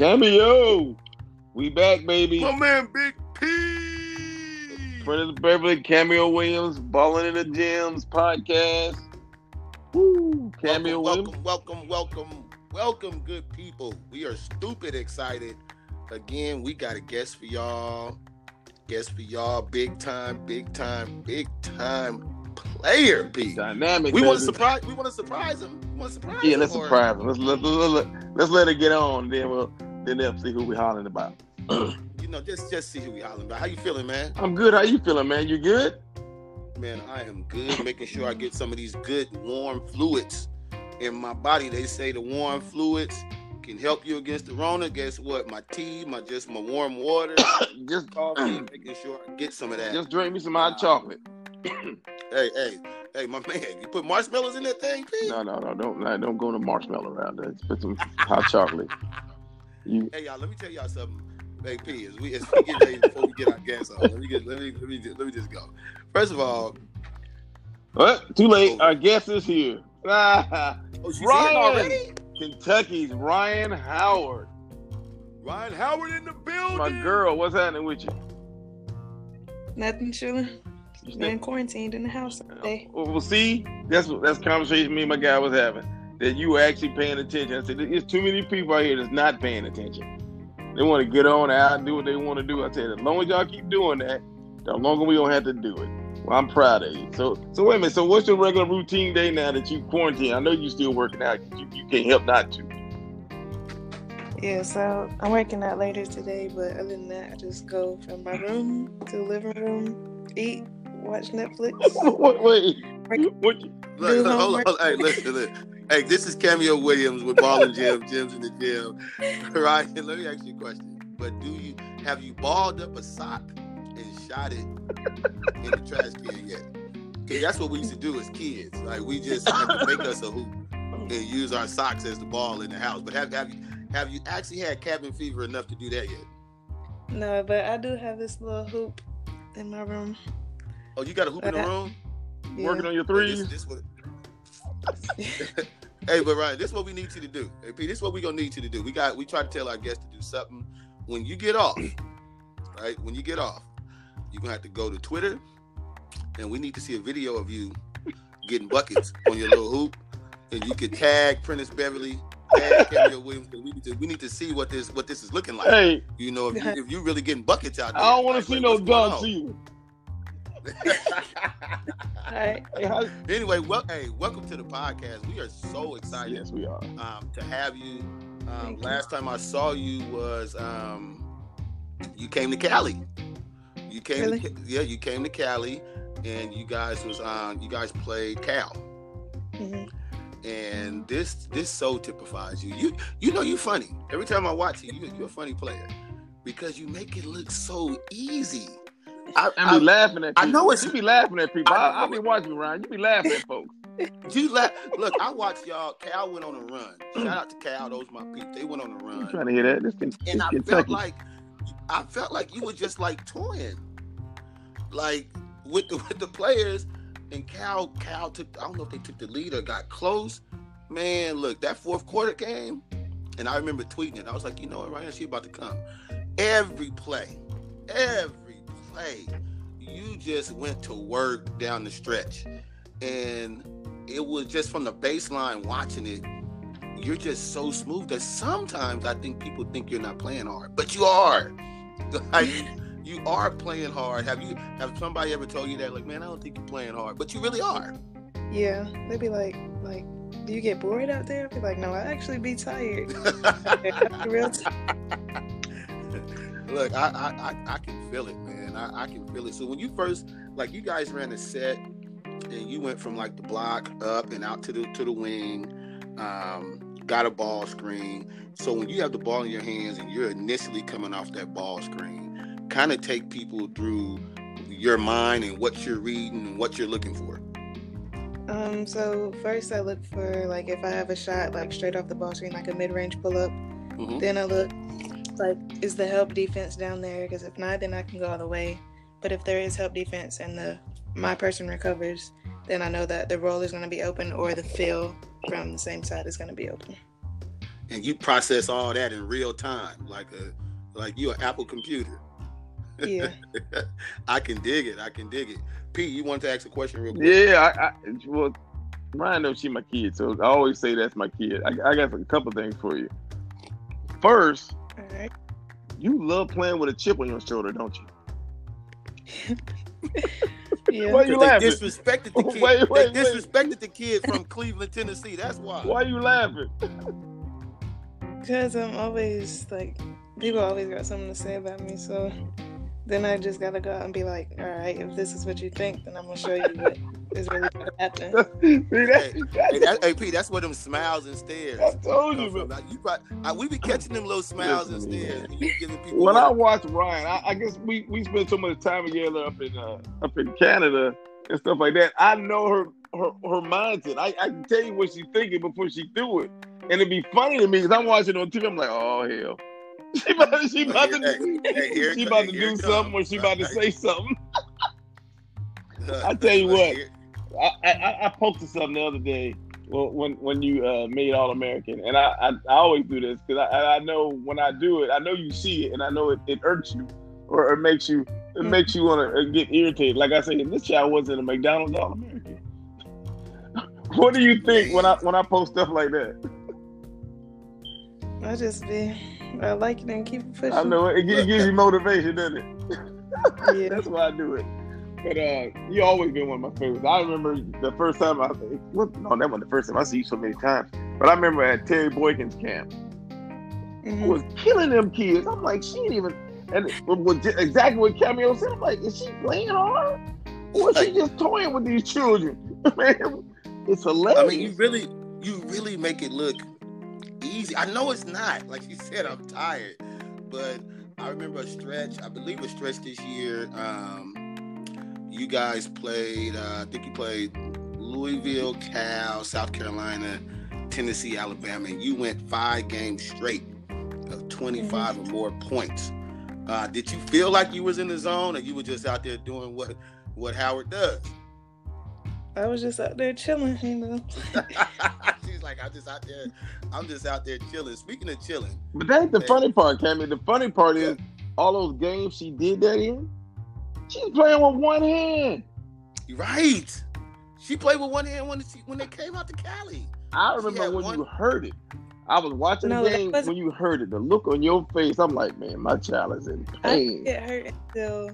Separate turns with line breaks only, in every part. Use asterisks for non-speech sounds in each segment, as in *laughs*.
Cameo. We back, baby.
My man, Big P.
Prentice Beverly, Cameo Williams, Balling in the Gyms podcast. Woo, Cameo
welcome,
Williams.
welcome, welcome, welcome, welcome, good people. We are stupid excited. Again, we got a guest for y'all. Guest for y'all. Big time, big time, big time player, P.
Dynamic.
We want to surprise. We want to surprise him. We want to surprise
Yeah,
him.
let's surprise them. Let's let, let, let, let's let it get on. Then we'll then they'll see who we hollering about.
You know, just just see who we hollering about. How you feeling, man?
I'm good. How you feeling, man? You good?
Man, I am good. Making sure I get some of these good warm fluids in my body. They say the warm fluids can help you against the Rona. Guess what? My tea, my just my warm water, *coughs*
Just
coffee. *clears throat* making sure I get some of that.
just drink me some hot chocolate. *coughs* *clears throat*
hey, hey, hey, my man, you put marshmallows in that thing, P?
No, no, no. Don't don't go to marshmallow around there. Put some hot chocolate. You
Hey, y'all, let me tell y'all something. Hey, P, as we as we get ready before we get our gas on, let me get let me let me just, let me just go. First of all,
what? Too late. Oh. Our guest is here. *laughs*
oh,
Rhyne.
already.
Kentucky's Rhyne Howard.
Rhyne Howard in the building.
My girl, what's happening with you?
Nothing chilling.
You
Been quarantined in the house all day.
Well, well, see, that's what that's conversation me and my guy was having. That you were actually paying attention. I said, there's too many people out here that's not paying attention. They want to get on out and do what they want to do. I said, as long as y'all keep doing that, the longer we don't have to do it. Well, I'm proud of you. So, so wait a minute. So, what's your regular routine day now that you quarantine? I know you're still working out. You, you can't help not to.
Yeah, so I'm working out later today, but other than that, I just go from my room to the living room, eat, watch Netflix. *laughs*
wait, wait. What you,
Look,
Do
look, hold on, hold on. Hey, listen, listen. Hey, this is Cameo Williams with Ball and Gym, Gyms in the Gym. *laughs* Right? Let me ask you a question. But do you have you balled up a sock and shot it in the trash can yet? Okay, that's what we used to do as kids. Like we just had to make us a hoop and use our socks as the ball in the house. But have have you have you actually had cabin fever enough to do that yet?
No, but I do have this little hoop in my room.
Oh, you got a hoop in the
Uh,
room?
Yeah.
working on your threes?
This, this what, *laughs* hey, but Rhyne, this is what we need you to do. Hey, P, this is what we gonna need you to do. We got we try to tell our guests to do something. When you get off, right? When you get off, you're gonna have to go to Twitter, and we need to see a video of you getting buckets on your little hoop, and you can tag Prentice Beverly, tag Camille Williams. 'cause We need to we need to see what this what this is looking like.
Hey,
You know, if you *laughs* if you really getting buckets out there.
I don't want
like,
to see
like,
no
what's going
dunks
on?
either.
All right.
Hey, *laughs*
Anyway, well, hey, welcome to the podcast. We are so excited
yes, we are.
um, to have you. Um,
Thank you.
last time I saw you was um, you came to Cali. You came,
Really?
to, yeah, you came to Cali, and you guys was on. You guys played Cal,
hmm
and this this so typifies you. You you know you funny. Every time I watch you, you you're a funny player because you make it look so easy. I,
I be laughing at people.
I know it's-
you be laughing at people.
I
I, I, be watching you, Rhyne. You be laughing at folks. *laughs*
you la- look. I watched y'all. Cal went on a run. Shout out to Cal. Those my people. They went on a
I'm
run.
trying to hear that. This, can,
and I felt like I felt like you were just like toying, like with the *laughs* with the players. And Cal Cal took I don't know if they took the lead or got close. Man, look that fourth quarter game, and I remember tweeting it. I was like, you know what, Rhyne, she about to come. Every play, every play, you just went to work down the stretch, and it was just from the baseline watching it you're just so smooth that sometimes I think people think you're not playing hard, but you are. *laughs* Like you are playing hard. Have you have somebody ever told you that? Like, man, I don't think you're playing hard, but you really are.
Yeah, they'd be like, like, do you get bored out there? I'd be like, no, I actually be tired. *laughs* *laughs* Real t-
Look, I, I I I can feel it, man. I, I can feel it. So when you first like you guys ran a set and you went from like the block up and out to the to the wing, um, got a ball screen. So when you have the ball in your hands and you're initially coming off that ball screen, kind of take people through your mind and what you're reading and what you're looking for.
Um, so first I look for like if I have a shot like straight off the ball screen, like a mid-range pull-up.
Mhm.
Then I look like is the help defense down there? Because if not, then I can go all the way. But if there is help defense and the my person recovers, then I know that the roll is going to be open or the fill from the same side is going to be open.
and you process all that in real time, like a like you an Apple computer.
Yeah. *laughs*
I can dig it. I can dig it. Pete, you wanted to ask a question real quick?
Yeah, I, I well, Rhyne knows she my kid, so I always say that's my kid. I, I got a couple things for you. First,
All right.
you love playing with a chip on your shoulder, don't you? *laughs*
Yeah.
Why you
They
laughing?
disrespected the kid.
Wait, wait,
they
wait.
disrespected the kid from Cleveland, Tennessee. That's why.
Why are you laughing?
Because I'm always like, people always got something to say about me. So then I just gotta go out and be like, all right, if this is what you think, then I'm gonna show you what is really gonna happen. *laughs*
See,
Hey, that, hey, Pete, that's where them smiles and stares.
I told you,
come
but
Like, you probably, I, we be catching them little smiles and stares. and You giving
when I watch Rhyne, I, I guess we, we spend so much time together up in uh, up in Canada and stuff like that. I know her her, her mindset. I, I can tell you what she's thinking before she do it, and it'd be funny to me because I'm watching on TV. I'm like, oh hell, she *laughs* about, she about to
Hey, hey,
she
co-
about to do something or
comes.
she about to say something. I tell you what. I, I, I posted something the other day when when you uh, made All American, and I, I, I always do this because I, I know when I do it, I know you see it, and I know it, it irks you or it makes you it
Mm.
makes you want to get irritated. Like I said, this child wasn't a McDonald's All American. *laughs* what do you think when I when I post stuff like that?
I just be, I like it and keep it pushing.
I know it, it gives you *laughs* motivation, doesn't it?
Yeah. *laughs*
That's why I do it. But uh, you always been one of my favorites. I remember the first time I what, no, that wasn't the first time I see you so many times. But I remember at Terry Boykins camp, I
Mhm.
was killing them kids. I'm like, she ain't even and it was exactly what Cameo said. I'm like, is she playing hard? Or is she just toying with these children? *laughs* Man, it's hilarious.
I mean, you really, you really make it look easy. I know it's not. Like you said, I'm tired, but I remember a stretch. I believe a stretch this year. Um, you guys played. Uh, I think you played Louisville, Cal, South Carolina, Tennessee, Alabama. And you went five games straight of 25 or more points. Uh, did you feel like you was in the zone, or you were just out there doing what what Howard does?
I was just out there chilling, you know. *laughs*
She's like, I'm just out there. I'm just out there chilling. Speaking of chilling,
but that's the
Yeah.
funny part, Cammy. The funny part is all those games she did that in, she's playing with one hand.
right. She played with one hand when she, when they came out to Cali.
I remember when
one-
you heard it. I was watching
No,
the game
wasn't-
when you heard it. The look on your face, I'm like, man, my child is in pain.
didn't get hurt until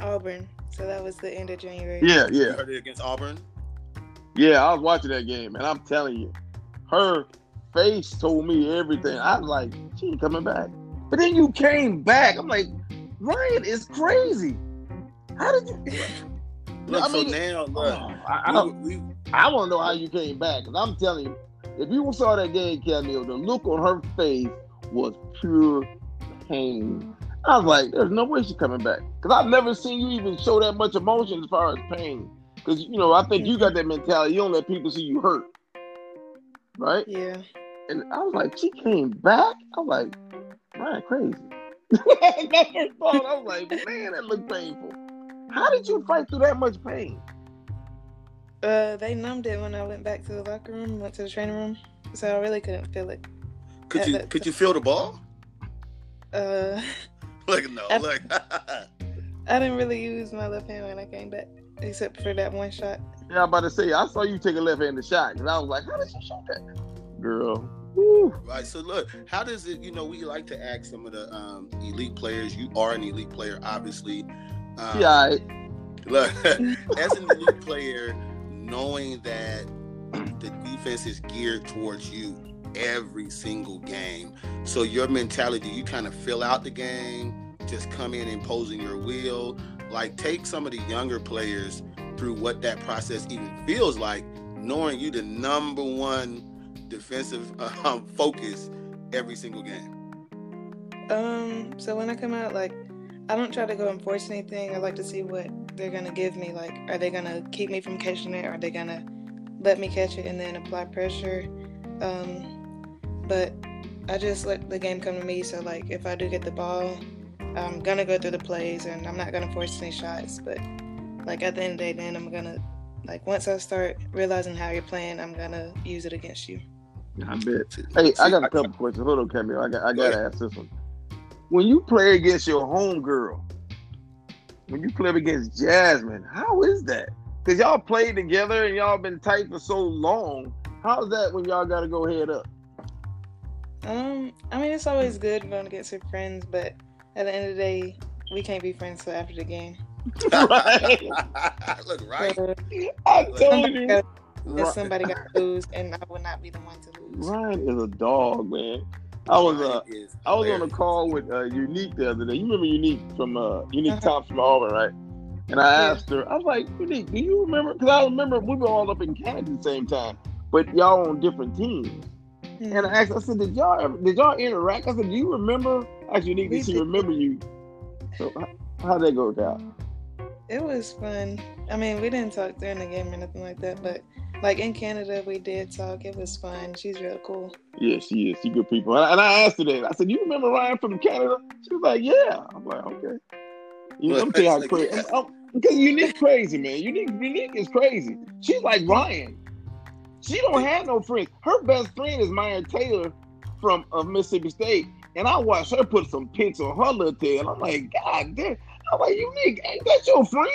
Auburn, so that was the end of January.
Yeah,
You
yeah,
heard it against Auburn.
yeah. I was watching that game, and I'm telling you, her face told me everything. I was like, she ain't coming back. But then you came back. I'm like, Rhyne is crazy. How did you?
Look,
I
so
mean,
now
Oh,
look,
I, I,
we, we,
I want to know how you came back. Cause I'm telling you, if you saw that game, Camille, the look on her face was pure pain. I was like, there's no way she's coming back. Because I've never seen you even show that much emotion as far as pain. Because, you know, I think you got that mentality. You don't let people see you hurt. Right?
Yeah.
And I was like, she came back? I was like, Rhyne, crazy. That's my first thought. I was like, man, that looked painful. How did you fight through that much pain?
Uh, they numbed it when I went back to the locker room, went to the training room, so I really couldn't feel it.
could you could you feel the ball?
Uh, *laughs*
Look, no,
I-
look. *laughs*
I didn't really use my left hand when I came back, except for that one shot.
Yeah, I'm about to say, I saw you take a left-handed shot, and I was like, how did you shoot that? Girl. Woo.
Right. So look, how does it? You know, we like to ask some of the um, elite players. You are an elite player, obviously. Um,
Yeah, I-
Look, *laughs* as a new player, knowing that the defense is geared towards you every single game, so your mentality, you kind of fill out the game, just come in imposing your will. Like, take some of the younger players through what that process even feels like, knowing you the number one defensive *laughs* um, focus every single game.
Um, so when I come out, like, I don't try to go and force anything. I like to see what they're gonna give me. Like, are they gonna keep me from catching it? Are they gonna let me catch it and then apply pressure? Um, but I just let the game come to me. So like, if I do get the ball, I'm gonna go through the plays and I'm not gonna force any shots. But like at the end of the day, then I'm gonna like once I start realizing how you're playing, I'm gonna use it against you.
I bet. Hey, I got a couple questions. Hold on, Camille. I got I gotta ask this one. When you play against your home girl, when you play against Jasmine, how is that? Because y'all played together and y'all been tight for so long. How's that when y'all gotta go head up?
Um, I mean, it's always good going against your friends, but at the end of the day, we can't be friends till after the game. *laughs*
right. *laughs*
Look, right.
So,
I told
somebody
you.
got, if
Right.
somebody got to lose, and I would not be the one to lose.
Rhyne is a dog, man. I was uh,
is
I was on a call with uh, Unique the other day. You remember Unique from uh, Unique
Uh-huh.
Thompson from Auburn, right? And I
Yeah.
asked her, I was like, Unique, do you remember? Because I remember we were all up in Canada at the same time, but y'all on different teams.
Mhm.
And I asked, I said, did y'all ever, did y'all interact? I said, do you remember? I asked Unique,
We
did she
did.
remember you? So h- how'd that go down?
It was fun. I mean, we didn't talk during the game or nothing like that, but like in Canada, we did talk. It was fun. She's real cool.
Yeah, she is. She good people. And I, and I asked her that. I said, you remember Rhyne from Canada?" She was like, "Yeah." I'm like, "Okay." You know, I'm tell you how
Like,
crazy.
yeah.
I'm- Because unique crazy, man. Unique, unique is crazy. She's like Rhyne. She don't have no friends. Her best friend is Myah Taylor from uh, Mississippi State, and I watched her put some pics on her little tail. I'm like, God damn. I'm like, unique. Ain't that your friend?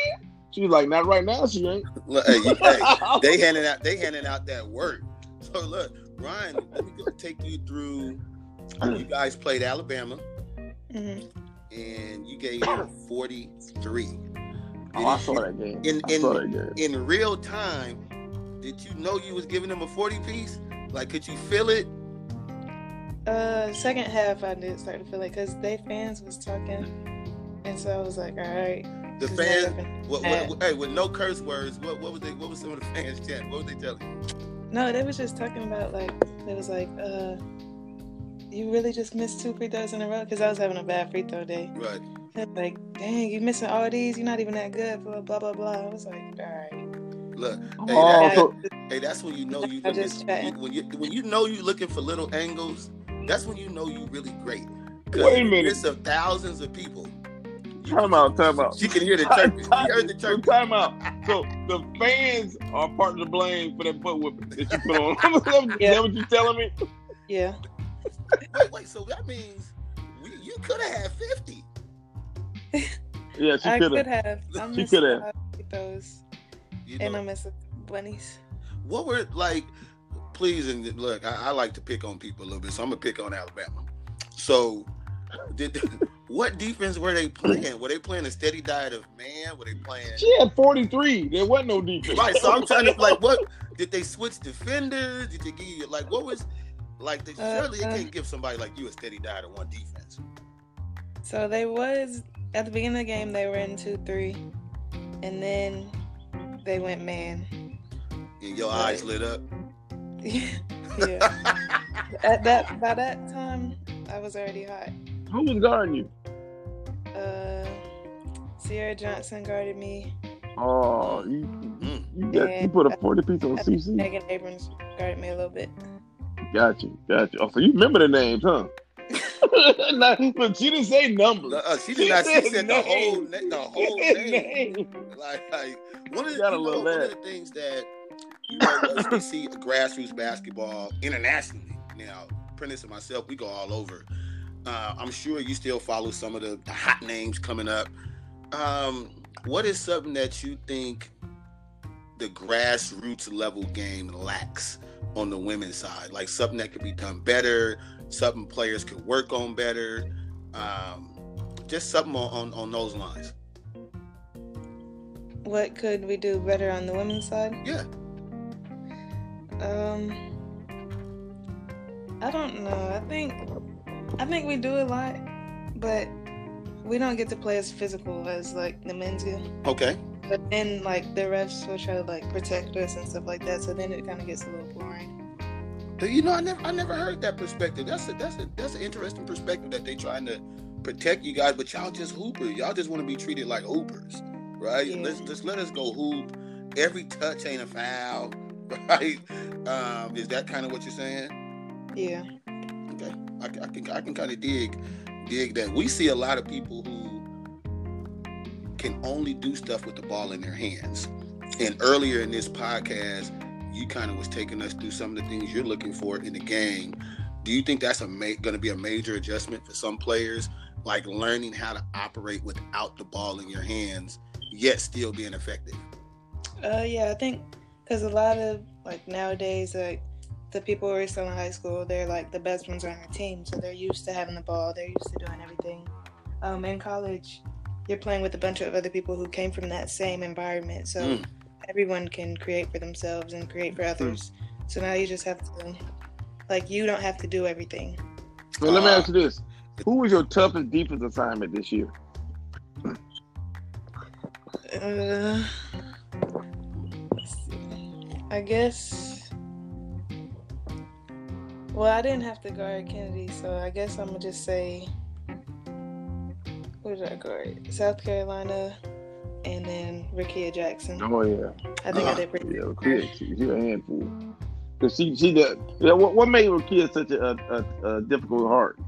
She's like, not right now. She ain't.
Look, hey, hey, *laughs* they handing out they handing out that work. *laughs* So look, Rhyne, let me go take you through. You guys played Alabama,
hmm
and you gave them forty three.
oh, I saw that game.
In
I saw
in
that game.
in real time, did you know you was giving them a forty piece? Like, could you feel it?
Uh, second half, I did start to feel it because they fans was talking, and so I was like, all right.
The
this is not
fans,
happening.
what,
Uh,
what, hey, with no curse words, what, what was they? What was some of the fans chanting? What were they telling you?
No, they was just talking about like it was like, uh, you really just missed two free throws in a row because I was having a bad free throw day.
Right.
Like, dang, you missing all these. You're not even that good. Blah blah blah blah. I was like, all right.
Look, hey,
Oh,
that,
so-
hey, that's when you know you
I
looking,
just chatting.
when you when you know you looking for little angles. That's when you know you really great.
Wait a minute.
midst of thousands of people. You-
Time out, time out.
You can hear the
Time,
chirping.
time,
heard the
so
chirping.
time out. So the fans are part of the blame for that butt whipping that you put on. *laughs* Is that
Yeah.
what you're telling me?
Yeah.
Wait, wait. So that means we, you could have had fifty. *laughs*
Yeah, she could
could
have.
have.
She could have.
Those. of free
You
and
know,
I missed the bunnies.
what were like? Please and look, I, I like to pick on people a little bit, so I'm gonna pick on Alabama. So, did what defense were they playing? Were they playing a steady diet of man? Were they playing?
She had 43. There wasn't no defense.
Right. So I'm trying to like, what *laughs* did they switch defenders? Did they give you like what was like? They,
Uh,
surely they
uh.
can't give somebody like you a steady diet of one defense.
So they was at the beginning of the game. They were in two three, and then they went man.
And your eyes lit up. *laughs*
yeah. *laughs* At that by that time, I was already hot.
Who was guarding you?
Uh, Sierra Johnson guarded me.
Oh, you,
Mm.
you, got, you put a 40 piece on
I
CC.
Megan Abrams guarded me a little bit.
Got you, got you. Oh, so you remember the names, huh? *laughs* Nah, Look, she didn't say numbers.
Uh, she did not. She said the whole
name.
the whole
She
name.
name.
Like, like one of the, you know, one of the things that you know once we see grassroots basketball internationally. Now, Prentice and myself, we go all over. Uh, I'm sure you still follow some of the, the hot names coming up. Um, what is something that you think the grassroots level game lacks on the women's side? Like something that could be done better, something players could work on better. Um, just something on, on, on those lines.
What could we do better on the women's side?
Yeah.
Um, I don't know. I think I think we do a lot, but we don't get to play as physical as like the men's do.
Okay.
But then like the refs will try to like protect us and stuff like that. So then it kind of gets a little boring.
You know, I never I never heard that perspective. That's a that's a that's an interesting perspective that they trying to protect you guys, but y'all just hoopers. Y'all just want to be treated like hoopers, right?
Yeah.
Let's just let us go hoop. Every touch ain't a foul, *laughs* right? Um, is that kind of what you're saying?
Yeah.
I, I can I can kind of dig dig that. We see a lot of people who can only do stuff with the ball in their hands. And earlier in this podcast, you kind of was taking us through some of the things you're looking for in the game. Do you think that's a ma- going to be a major adjustment for some players, like learning how to operate without the ball in your hands, yet still being effective?
Uh, yeah, I think because a lot of like nowadays, like the people who are still in high school, they're like the best ones on their team, so they're used to having the ball. They're used to doing everything. Um, in college, you're playing with a bunch of other people who came from that same environment, so
Mm.
everyone can create for themselves and create for others. So now you just have to, like, you don't have to do everything.
So let me ask you this: Who was your toughest defense assignment this year?
Uh. I guess. Well, I didn't have to guard Kennedy, so I guess I'm gonna just say. Who did I guard? South Carolina, and then Rickea Jackson.
Oh yeah,
I think
Ah,
I did pretty
yeah,
good.
Rakia, she, she a handful. Cause she she did. Yeah, what, what made Rakia such a, a, a difficult heart,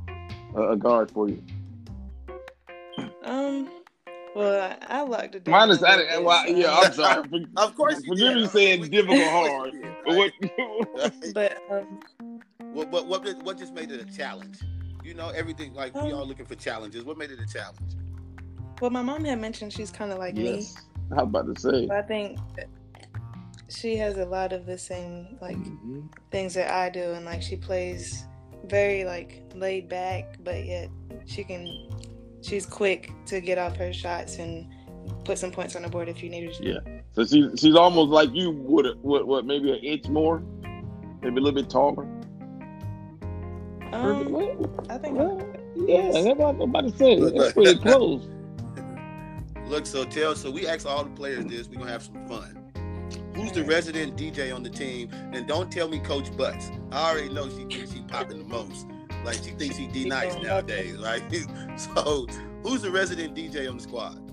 a, a guard for you?
Um. Well, I, I locked it down.
Mine is, I,
little bit,
well, yeah, I'm sorry. *laughs*
Of course, you
forgive
did.
me saying
We- *laughs*
difficult
of
hard. But what? *laughs*
But um,
What, what, what, did- what just made it a challenge? You know, everything like we all looking for challenges. What made it a challenge?
well, my mom had mentioned she's kind of like me.
yes, I was about to say.
But I think she has a lot of the same like
Mhm.
things that I do, and like she plays very like laid back, but yet she can. She's quick to get off her shots and put some points on the board if you need her to.
Yeah. So she, she's almost like you, would what, what, maybe an inch more, maybe a little bit taller.
Um,
Well,
I think.
well, yeah, that's what I'm about to say. That's pretty *laughs* close.
Look, so tell so we asked all the players this. We're gonna have some fun. Who's the resident DJ on the team? And don't tell me Coach Butts. I already know she thinks she popping the most. Like she thinks she D-Nice nowadays, right? *laughs* So who's the resident DJ on the squad?